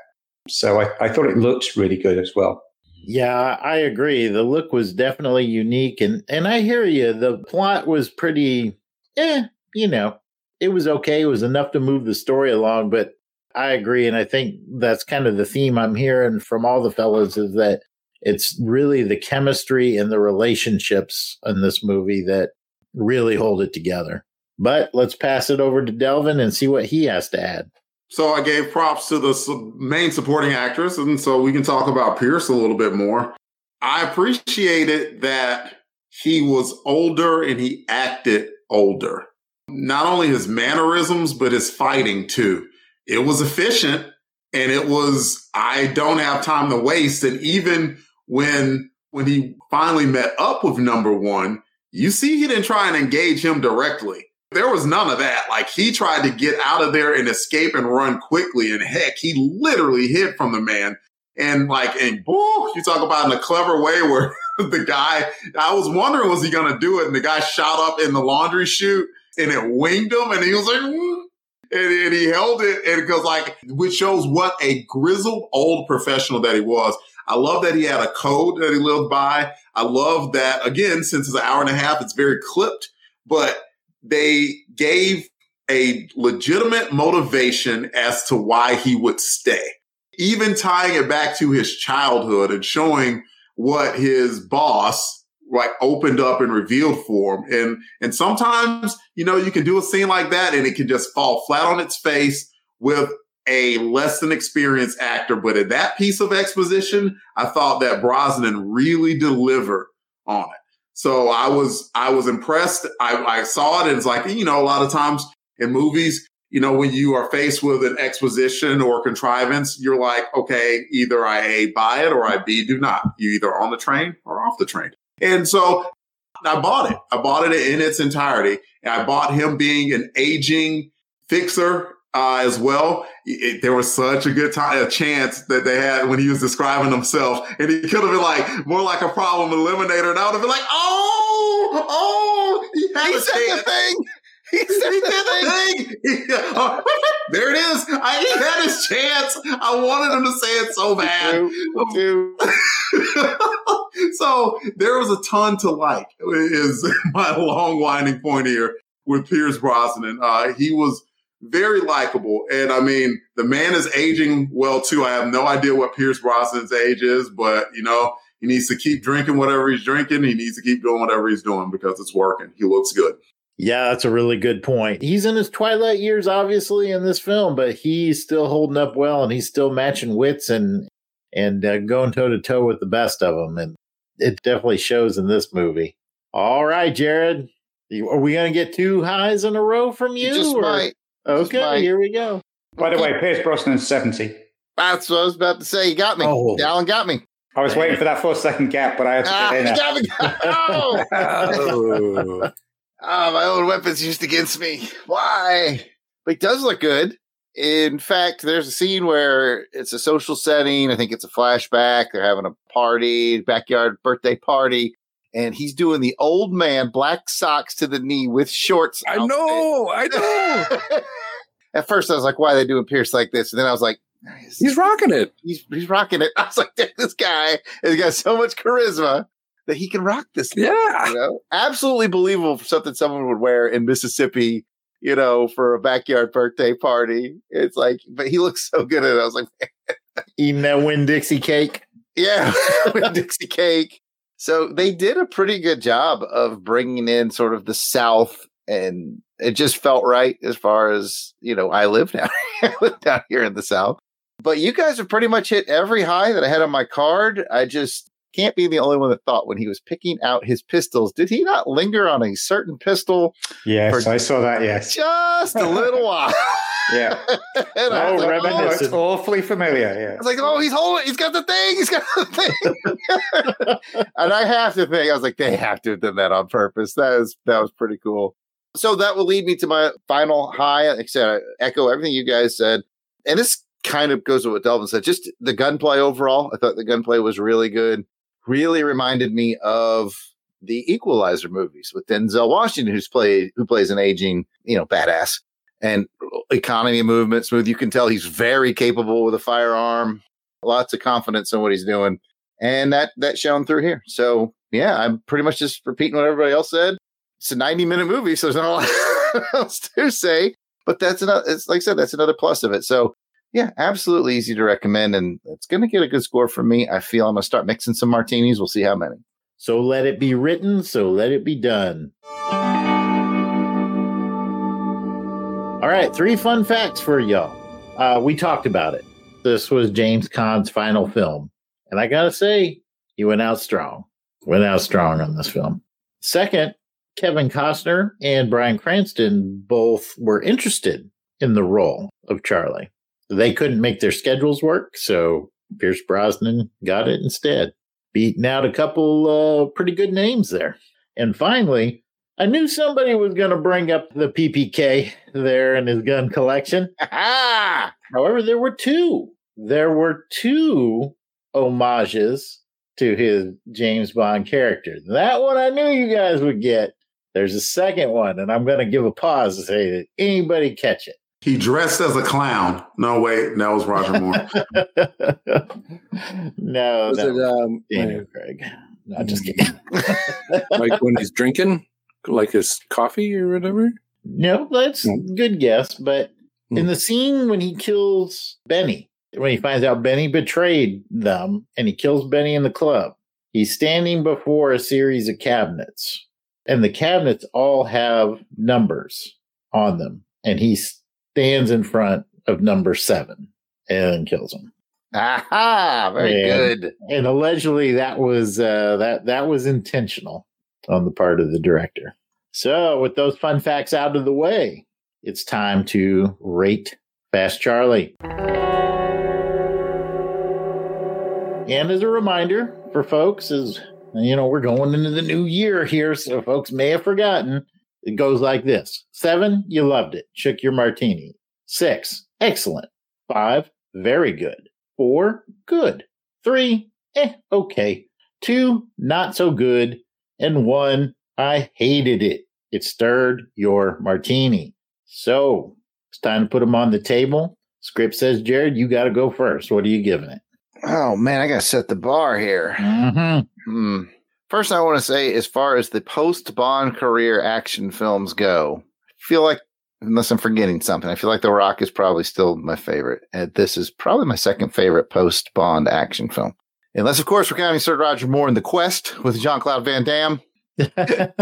So I, I thought it looked really good as well. Yeah, I agree. The look was definitely unique, and and I hear you. The plot was pretty, eh, you know, it was okay. It was enough to move the story along, but I agree, and I think that's kind of the theme I'm hearing from all the fellas is that it's really the chemistry and the relationships in this movie that really hold it together. But let's pass it over to Delvin and see what he has to add. So I gave props to the main supporting actress, and so we can talk about Pierce a little bit more. I appreciated that he was older and he acted older. Not only his mannerisms, but his fighting too. It was efficient and it was, I don't have time to waste. And even when, when he finally met up with number one, you see he didn't try and engage him directly. There was none of that. Like he tried to get out of there and escape and run quickly. And heck, he literally hid from the man. And like, and woo, you talk about in a clever way where the guy, I was wondering, was he going to do it? And the guy shot up in the laundry chute and it winged him. And he was like, "Mm." And, and he held it. And because like, which shows what a grizzled old professional that he was. I love that he had a code that he lived by. I love that again, since it's an hour and a half, it's very clipped, but they gave a legitimate motivation as to why he would stay. Even tying it back to his childhood and showing what his boss like opened up and revealed for him. And and sometimes, you know, you can do a scene like that and it can just fall flat on its face with a less than experienced actor. But in that piece of exposition, I thought that Brosnan really delivered on it. So I was I was impressed. I, I saw it and it's like, you know, a lot of times in movies, you know, when you are faced with an exposition or contrivance, you're like, okay, either I A buy it or I B do not. You either on the train or off the train. And so I bought it. I bought it in its entirety. And I bought him being an aging fixer uh, as well. It, there was such a good time, a chance that they had when he was describing himself, and he could have been like more like a problem eliminator, and I would have been like, "Oh, oh, he, He said the thing. He He said did the thing. there it is. I, he had his chance. I wanted him to say it so bad. so there was a ton to like. Is my long winding point here with Pierce Brosnan. Uh, he was very likable, and I mean, the man is aging well too. I have no idea what Pierce Brosnan's age is, but you know, he needs to keep drinking whatever he's drinking. He needs to keep doing whatever he's doing because it's working. He looks good. Yeah, that's a really good point. He's in his twilight years, obviously, in this film, but he's still holding up well, and he's still matching wits and and uh, going toe to toe with the best of them, and it definitely shows in this movie. All right, Jared, are we going to get two highs in a row from you? You just or- might. Just Okay, might. here we go. By the way, Pierce Brosnan's 70. That's what I was about to say. You got me. Oh. Alan got me. I was waiting for that four second gap, but I had to Ah, get in got me. Oh. Oh. Ah, my own weapons used against me. Why? But it does look good. In fact, there's a scene where it's a social setting. I think it's a flashback. They're having a party, backyard birthday party, and he's doing the old man black socks to the knee with shorts. I know, I know. At first, I was like, "Why are they doing Pierce like this?" And then I was like, He's rocking it. He's he's rocking it. I was like, "This guy has got so much charisma that he can rock this." thing," Yeah. you know, absolutely believable for something someone would wear in Mississippi. You know, for a backyard birthday party. It's like, but he looks so good at it. I was like, Eating that Winn-Dixie cake. Yeah, with Dixie Cake. So they did a pretty good job of bringing in sort of the South, and it just felt right as far as you know. I live down, I live down here in the South, but you guys have pretty much hit every high that I had on my card. I just can't be the only one that thought when he was picking out his pistols, did he not linger on a certain pistol Yes, I saw that. Yes. just a little while? Yeah. and I Oh, like, oh. It's awfully familiar. I Yeah. was like, oh, he's holding, he's got the thing, he's got the thing. and I have to think, I was like, they have to have done that on purpose. That was that was pretty cool. So that will lead me to my final high. Like I said, I echo everything you guys said. And this kind of goes with what Delvin said. Just the gunplay overall. I thought the gunplay was really good. Really reminded me of the Equalizer movies with Denzel Washington, who's played who plays an aging, you know, badass and economy movement smooth. You can tell he's very capable with a firearm, lots of confidence in what he's doing. And that that shone through here. So yeah, I'm pretty much just repeating what everybody else said. It's a 90 minute movie, so there's not a lot else to say. But that's another it's like I said, that's another plus of it. So yeah, absolutely easy to recommend, and it's gonna get a good score from me. I feel I'm gonna start mixing some martinis. We'll see how many. So let it be written, so let it be done. All right, three fun facts for y'all. Uh, we talked about it. This was James Caan's final film. And I gotta say, he went out strong. Went out strong on this film. Second, Kevin Costner and Bryan Cranston both were interested in the role of Charlie. They couldn't make their schedules work, so Pierce Brosnan got it instead beating out a couple uh, pretty good names there. And finally, I knew somebody was going to bring up the PPK there in his gun collection. However, there were two. There were two homages to his James Bond character. That one I knew you guys would get. There's a second one, and I'm going to give a pause to say, did anybody catch it? He dressed as a clown. No, wait, that was Roger Moore. no, Was that it was um, Daniel Craig. No, just kidding. like when he's drinking, like his coffee or whatever? No, that's a good guess. But Hmm. in the scene when he kills Benny, when he finds out Benny betrayed them and he kills Benny in the club, he's standing before a series of cabinets. And the cabinets all have numbers on them. And he stands in front of number seven and kills him. Aha, very And- good. And allegedly that was uh, that that was intentional on the part of the director. So with those fun facts out of the way, it's time to rate Fast Charlie. And as a reminder for folks, is you know, we're going into the new year here, so folks may have forgotten. It goes like this. Seven, you loved it. Shook your martini. Six, excellent. Five, very good. Four, good. Three, eh, okay. Two, not so good. And one, I hated it. It stirred your martini. So it's time to put them on the table. Script says, Jared, you got to go first. What are you giving it? Oh man, I gotta set the bar here. Mm-hmm. Hmm. First, I want to say, as far as the post Bond career action films go, I feel like, unless I'm forgetting something, I feel like The Rock is probably still my favorite. And this is probably my second favorite post Bond action film. Unless, of course, we're counting Sir Roger Moore in The Quest with Jean Claude Van Damme. That's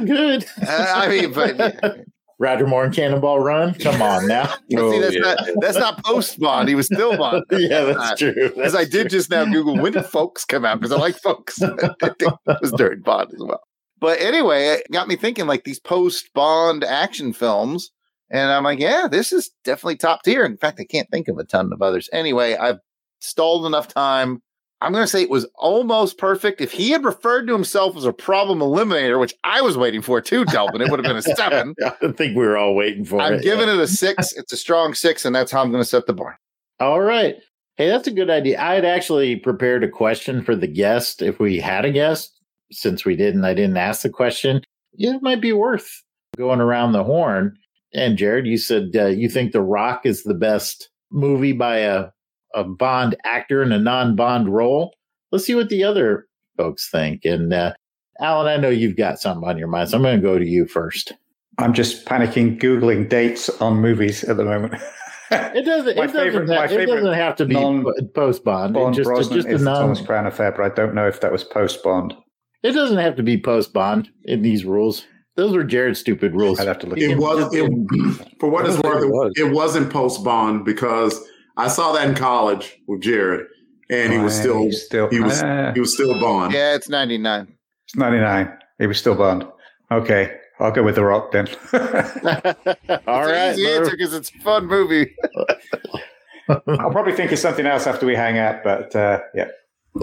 good. Uh, I mean, but Roger Moore and Cannonball Run. Come on now. see, that's oh, not that's not post Bond. He was still Bond. yeah, that's true. As I did just now Google when did ffolkes come out because I like ffolkes. it was during Bond as well. But anyway, it got me thinking like these post Bond action films, and I'm like, yeah, this is definitely top tier. In fact, I can't think of a ton of others. Anyway, I've stalled enough time. I'm going to say it was almost perfect. If he had referred to himself as a problem eliminator, which I was waiting for too, Delvin, it would have been a seven. I think we were all waiting for I'm it. giving it a six. It's a strong six, and that's how I'm going to set the bar. All right. Hey, that's a good idea. I had actually prepared a question for the guest if we had a guest. Since we didn't, I didn't ask the question. Yeah, it might be worth going around the horn. And Jared, you said uh, you think The Rock is the best movie by a, a Bond actor in a non Bond role. Let's see what the other folks think. And uh, Alan, I know you've got something on your mind, so I'm going to go to you first. I'm just panicking, googling dates on movies at the moment. It doesn't. My it, doesn't favorite- have, my it doesn't have to be post Bond. Bond Just, Brosnan just is the non. Thomas Crown affair, but I don't know if that was post Bond. It doesn't have to be post Bond in these rules. Those were Jared's stupid rules. I'd have to look. It was it, for what it's worth. it was. It, wasn't post Bond because I saw that in college with Jared, and he was Uh, still he's still he was Ah, he was still Bond. Yeah, it's 99. it's 99. He was still Bond. Okay, I'll go with The Rock then. All it's right. easy answer because it's a fun movie. I'll probably think of something else after we hang out, but uh, yeah.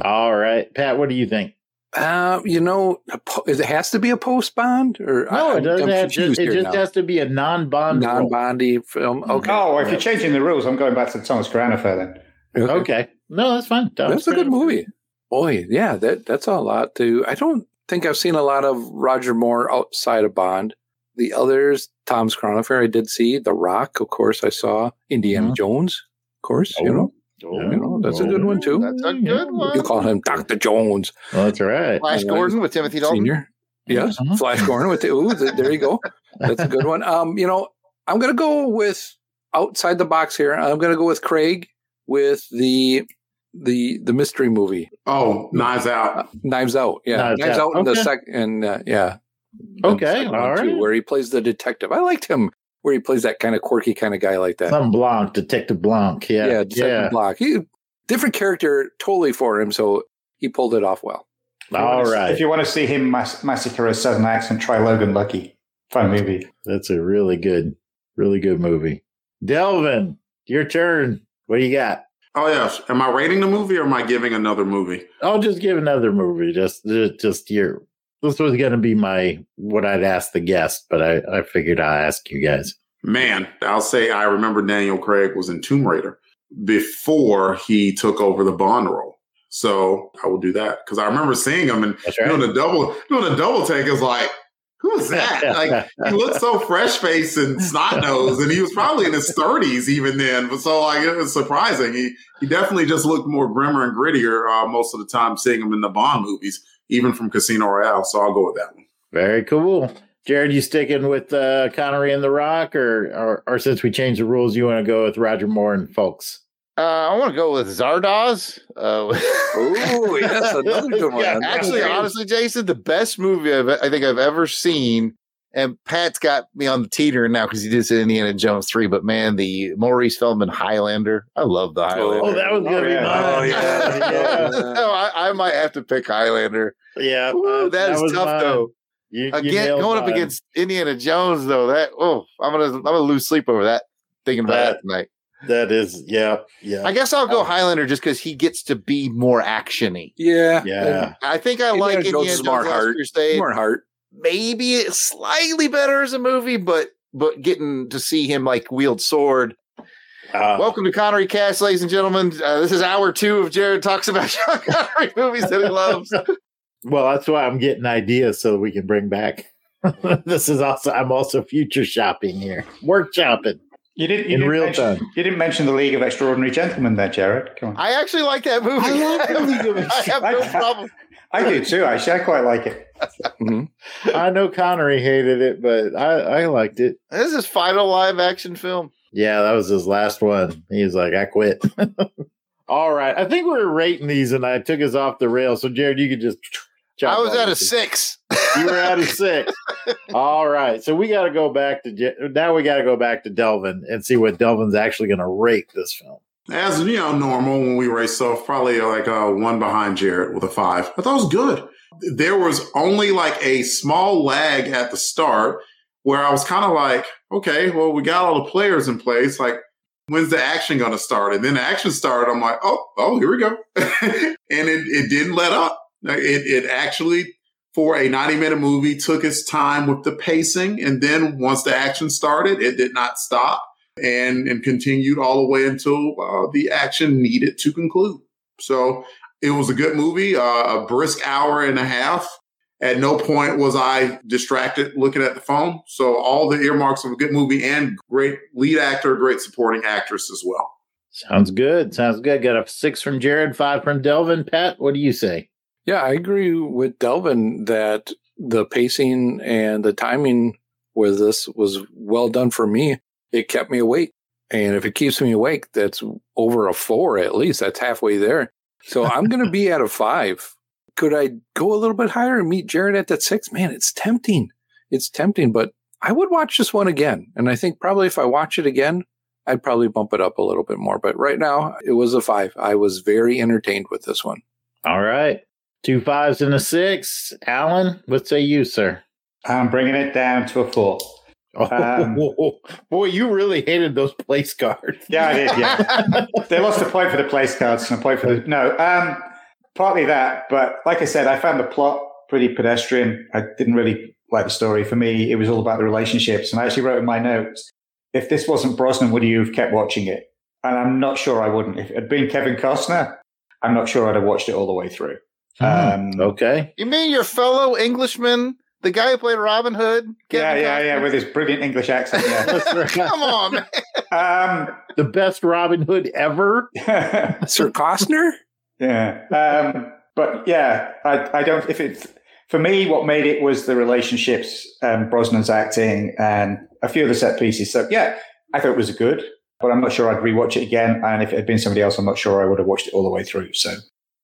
All right, Pat. What do you think? Uh, you know, it has to be a post Bond, or No, I- it doesn't have. confused Just, it just now. has to be a non bond, non bondy film. Okay, Oh, if you're changing the rules, I'm going back to the Thomas Crown then. okay. Okay. No, that's fine. that's a good movie. Boy, yeah, that that's a lot to. I don't think I've seen a lot of Roger Moore outside of Bond. The others, Tom's Crown I did see. The Rock, of course, I saw. Indiana Mhm. Jones, of course. You know, you know, that's a good one too. That's a good one. You call him Doctor Jones, Well, that's right. Flash Gordon with Timothy Dalton. Senior. Yes, Mhm. Flash Gordon with the ooh, th- there you go. That's a good one. Um, you know, I'm gonna go with outside the box here. I'm gonna go with Craig with the the the mystery movie Oh, Knives Out. uh, Knives Out. Yeah, Knives Knives, Out. Out, in the Okay. second and uh, yeah. Okay, The second one, all too, right. where he plays the detective. I liked him where he plays that kind of quirky kind of guy like that. Some Blanc, Detective Blanc. Yeah, yeah, yeah. Detective Block. He different character totally for him, so he pulled it off well. All right. If you want to see him mass- massacre a Southern accent, try Logan Lucky. Fun movie. That's a really good, really good movie. Delvin, your turn. What do you got? Oh yes. Am I rating the movie or am I giving another movie? I'll just give another movie. Just, just, just your. This was going to be my what I'd ask the guest, but I, I figured I'd ask you guys. Man, I'll say I remember Daniel Craig was in Tomb Raider before he took over the Bond role. So I will do that because I remember seeing him and That's doing a double doing a double take is like, who is that? like he looked so fresh faced and snot nosed, and he was probably in his thirties even then. But so like it was surprising. He he definitely just looked more grimmer and grittier uh, most of the time seeing him in the Bond movies, even from Casino Royale. So I'll go with that one. Very cool. Jared, you sticking with uh, Connery and The Rock, or, or or since we changed the rules, you want to go with Roger Moore and ffolkes? Uh, I want to go with Zardoz. Uh, Oh, yes, another good one. Yeah, Actually, honestly, Jason, the best movie I've, I think I've ever seen, and Pat's got me on the teeter now because he did say Indiana Jones 3, but man, the Maurice Feldman Highlander, I love the Highlander. Oh, that was gonna be yeah. mine. Oh, yeah. yeah, Oh, I, I might have to pick Highlander. yeah. Ooh, uh, that is tough, mine. though. You, you Again, nailed going up against Indiana Jones, though, that, oh, I'm going to I'm gonna lose sleep over that, thinking about That- that tonight. that is, yeah, yeah, I guess I'll Oh. go Highlander just because he gets to be more actiony. Yeah, yeah. I think I Indiana like Jones Indiana is Jones Smart Last Heart. Crusade. Smart heart. Maybe it's slightly better as a movie, but but getting to see him like wield sword. Uh, Welcome to Connery Cast, ladies and gentlemen. Uh, this is hour two of Jared talks about Sean Connery movies that he loves. well, that's why I'm getting ideas so we can bring back. this is also I'm also future shopping here, work shopping. You didn't, you In didn't real mention, time. You didn't mention the League of Extraordinary Gentlemen there, Jared. Come on. I actually like that movie. I like the League of I have no problem. I do too. Actually, I quite like it. Mm-hmm. I know Connery hated it, but I I liked it. This is his final live action film. Yeah, that was his last one. He was like, I quit. All right. I think we were rating these and I took us off the rail. So, Jared, you could just. I was on at a this. six. You were at a six. All right. So, we got to go back to. Now, we got to go back to Delvin and see what Delvin's actually going to rate this film. As you know, normal when we race, so probably like a one behind Jared with a five. I thought it was good. There was only like a small lag at the start where I was kind of like, okay, well, we got all the players in place. Like, when's the action going to start? And then the action started. I'm like, oh, oh, here we go. and it, it didn't let up. It, it actually, for a 90 minute movie, took its time with the pacing. And then once the action started, it did not stop. And, and continued all the way until uh, the action needed to conclude. So it was a good movie, uh, a brisk hour and a half. At no point was I distracted looking at the phone. So all the earmarks of a good movie and great lead actor, great supporting actress as well. Sounds good. Sounds good. Got a six from Jared, five from Delvin. Pat, what do you say? Yeah, I agree with Delvin that the pacing and the timing with this was well done for me. It kept me awake. And if it keeps me awake, that's over a four at least. That's halfway there. So I'm going to be at a five. Could I go a little bit higher and meet Jared at that six? Man, it's tempting. It's tempting, but I would watch this one again. And I think probably if I watch it again, I'd probably bump it up a little bit more. But right now, it was a five. I was very entertained with this one. All right. Two fives and a six. Alan, what say you, sir? I'm bringing it down to a four. Um, oh, boy, you really hated those place cards. Yeah, I did. Yeah, they lost a point for the place cards and a point for the no. Um, partly that, but like I said, I found the plot pretty pedestrian. I didn't really like the story. For me, it was all about the relationships, and I actually wrote in my notes, if this wasn't Brosnan, would you have kept watching it? And I'm not sure I wouldn't. If it had been Kevin Costner, I'm not sure I'd have watched it all the way through. Um, okay. You mean your fellow Englishman, the guy who played Robin Hood? Yeah, Kevin yeah, Costner? yeah, with his brilliant English accent. Yeah. Come on, man. um, The best Robin Hood ever. Sir Costner? Yeah. Um, but yeah, I, I don't, if it, for me, what made it was the relationships, um, Brosnan's acting and a few of the set pieces. So yeah, I thought it was good, but I'm not sure I'd rewatch it again. And if it had been somebody else, I'm not sure I would have watched it all the way through. So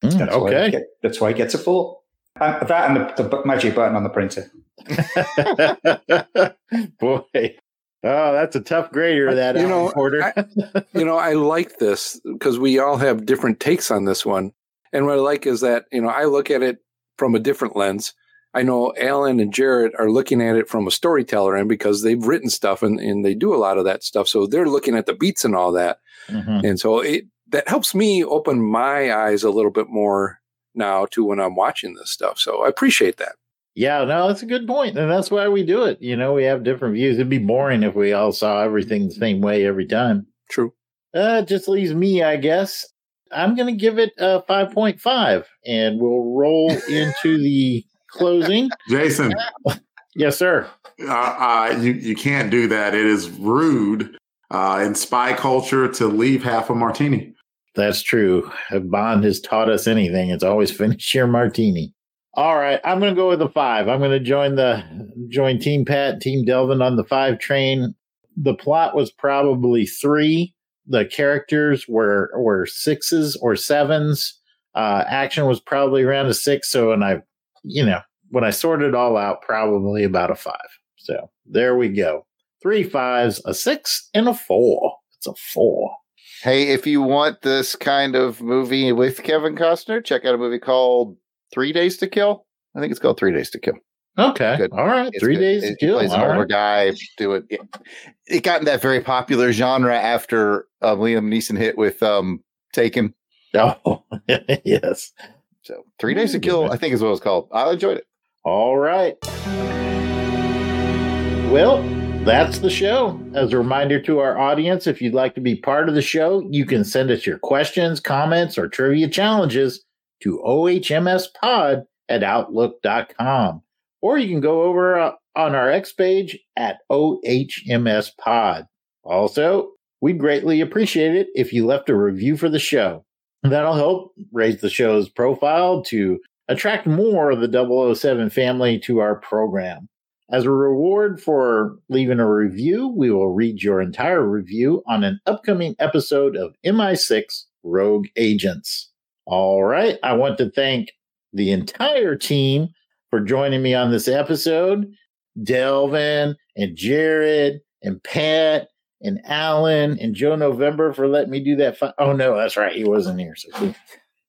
Mm, that's, why, okay. it get, that's why it gets a four. And that and the, the magic button on the printer. Boy. Oh, that's a tough grader, that You know, Porter. I- you know, I like this because we all have different takes on this one. And what I like is that, you know, I look at it from a different lens. I know Alan and Jared are looking at it from a storyteller end because they've written stuff and, and they do a lot of that stuff. So they're looking at the beats and all that. Mhm. And so it that helps me open my eyes a little bit more now to when I'm watching this stuff. So I appreciate that. Yeah, no, that's a good point, and that's why we do it. You know, we have different views. It'd be boring if we all saw everything the same way every time. True. Uh, it just leaves me, I guess. I'm going to give it a 5.5, and we'll roll into the closing. Jason, Yes, sir. uh, uh, you, you can't do that. It is rude uh, in spy culture to leave half a martini. That's true. If Bond has taught us anything, it's always finish your martini. All right, I'm going to go with the five. I'm going to join the join Team Pat, Team Delvin on the five train. The plot was probably three. The characters were were sixes or sevens. Uh, action was probably around a six. So, and I, you know, when I sorted it all out, probably about a five. So there we go. Three fives, a six, and a four. It's a four. Hey, if you want this kind of movie with Kevin Costner, check out a movie called Three Days to Kill. I think it's called Three Days to Kill. Okay. Good. All right. It's Three good. days It- to kill. plays an All older right. guy. Do it. it. It got in that very popular genre after um, Liam Neeson hit with um, Taken. Oh, yes. So Three Days to Kill, I think is what it's called. I enjoyed it. All right. Well, that's the show. As a reminder to our audience, if you'd like to be part of the show, you can send us your questions, comments, or trivia challenges to ohmspod at outlook.com. Or you can go over uh, on our X page at ohmspod. Also, we'd greatly appreciate it if you left a review for the show. That'll help raise the show's profile to attract more of the 007 family to our program. As a reward for leaving a review, we will read your entire review on an upcoming episode of MI6 Rogue Agents. All right. I want to thank the entire team for joining me on this episode Delvin and Jared and Pat and Alan and Joe November for letting me do that. Fi- oh, no, that's right. He wasn't here. So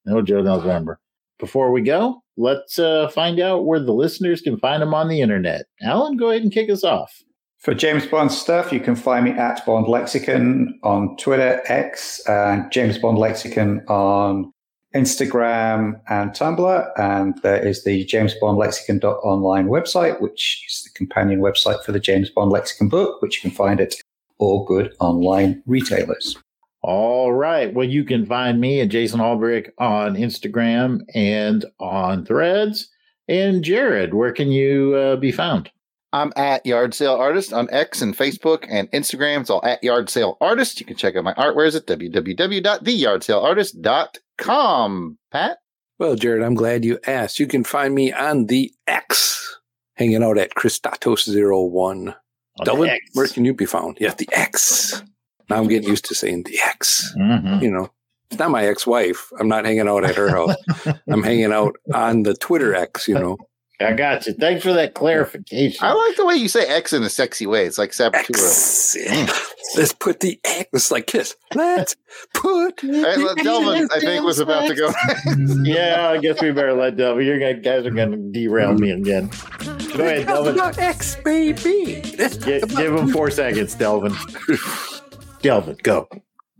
no Joe November. Before we go, let's uh, find out where the listeners can find them on the internet. Alan, go ahead and kick us off. For James Bond stuff, you can find me at Bond Lexicon on Twitter, X, and James Bond Lexicon on Instagram and Tumblr. And there is the James Bond Lexicon.online website, which is the companion website for the James Bond Lexicon book, which you can find at all good online retailers. All right. Well, you can find me at Jason Albrick on Instagram and on Threads. And Jared, where can you uh, be found? I'm at Yard Sale Artist on X and Facebook and Instagram. It's all at Yard Sale Artist. You can check out my artwares at www.theyardsaleartist.com. Pat? Well, Jared, I'm glad you asked. You can find me on the X, hanging out at Christatos01. Delvin, where can you be found? Yeah, the X. Now I'm getting used to saying the X. Mm-hmm. You know, it's not my ex-wife. I'm not hanging out at her house. I'm hanging out on the Twitter X. You know. I got you. Thanks for that clarification. I like the way you say X in a sexy way. It's like Saboteur. X. Let's put the X. It's like kiss. Let's put. Hey, well, Delvin, I think, was about to go. yeah, I guess we better let Delvin. You guys are going to derail me again. Go ahead, Delvin. About X, baby. Let's give him four seconds, Delvin. Delvin, go.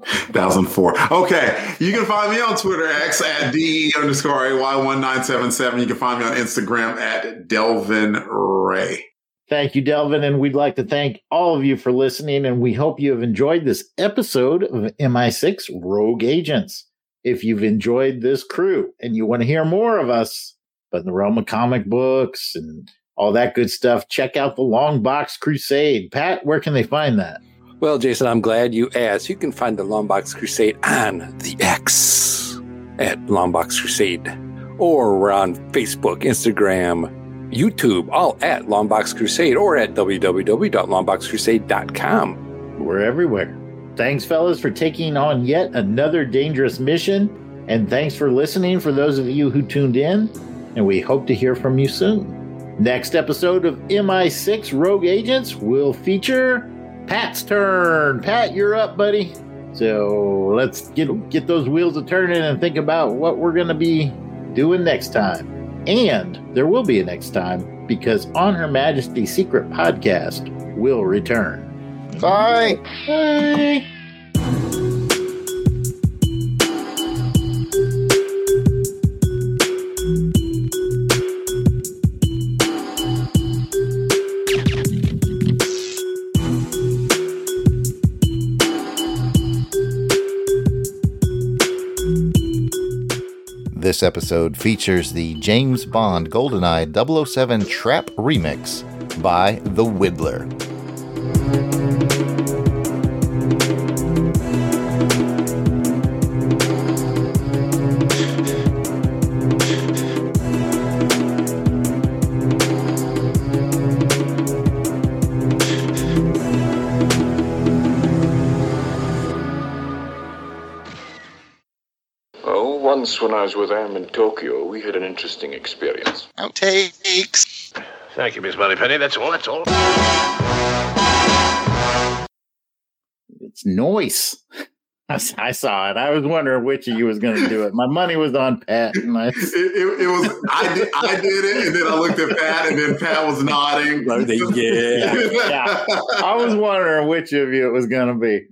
2004. Okay. You can find me on Twitter, X at D underscore AY1977. You can find me on Instagram at Delvin Ray. Thank you, Delvin. And we'd like to thank all of you for listening. And we hope you have enjoyed this episode of MI6 Rogue Agents. If you've enjoyed this crew and you want to hear more of us, but in the realm of comic books and all that good stuff, check out the Longbox Crusade. Pat, where can they find that? Well, Jason, I'm glad you asked. You can find the Longbox Crusade on the X at Longbox Crusade, or we're on Facebook, Instagram, YouTube, all at Longbox Crusade, or at www.longboxcrusade.com. We're everywhere. Thanks, fellas, for taking on yet another dangerous mission. And thanks for listening for those of you who tuned in. And we hope to hear from you soon. Next episode of MI6 Rogue Agents will feature Pat's turn. Pat, you're up, buddy. So let's get get those wheels a turning and think about what we're gonna be doing next time. And there will be a next time because On Her Majesty's Secret Podcast will return. Bye. Bye. This episode features the James Bond GoldenEye 007 Trap Remix by The Whittler. Once when I was with Am in Tokyo, we had an interesting experience. Outtakes. Thank you, Miss Moneypenny. That's all. That's all. It's noise. I saw it. I was wondering which of you was going to do it. My money was on Pat, and I, It, it, it was I did I did it, and then I looked at Pat, and then Pat was nodding. yeah. yeah, I was wondering which of you it was going to be.